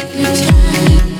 hypnotized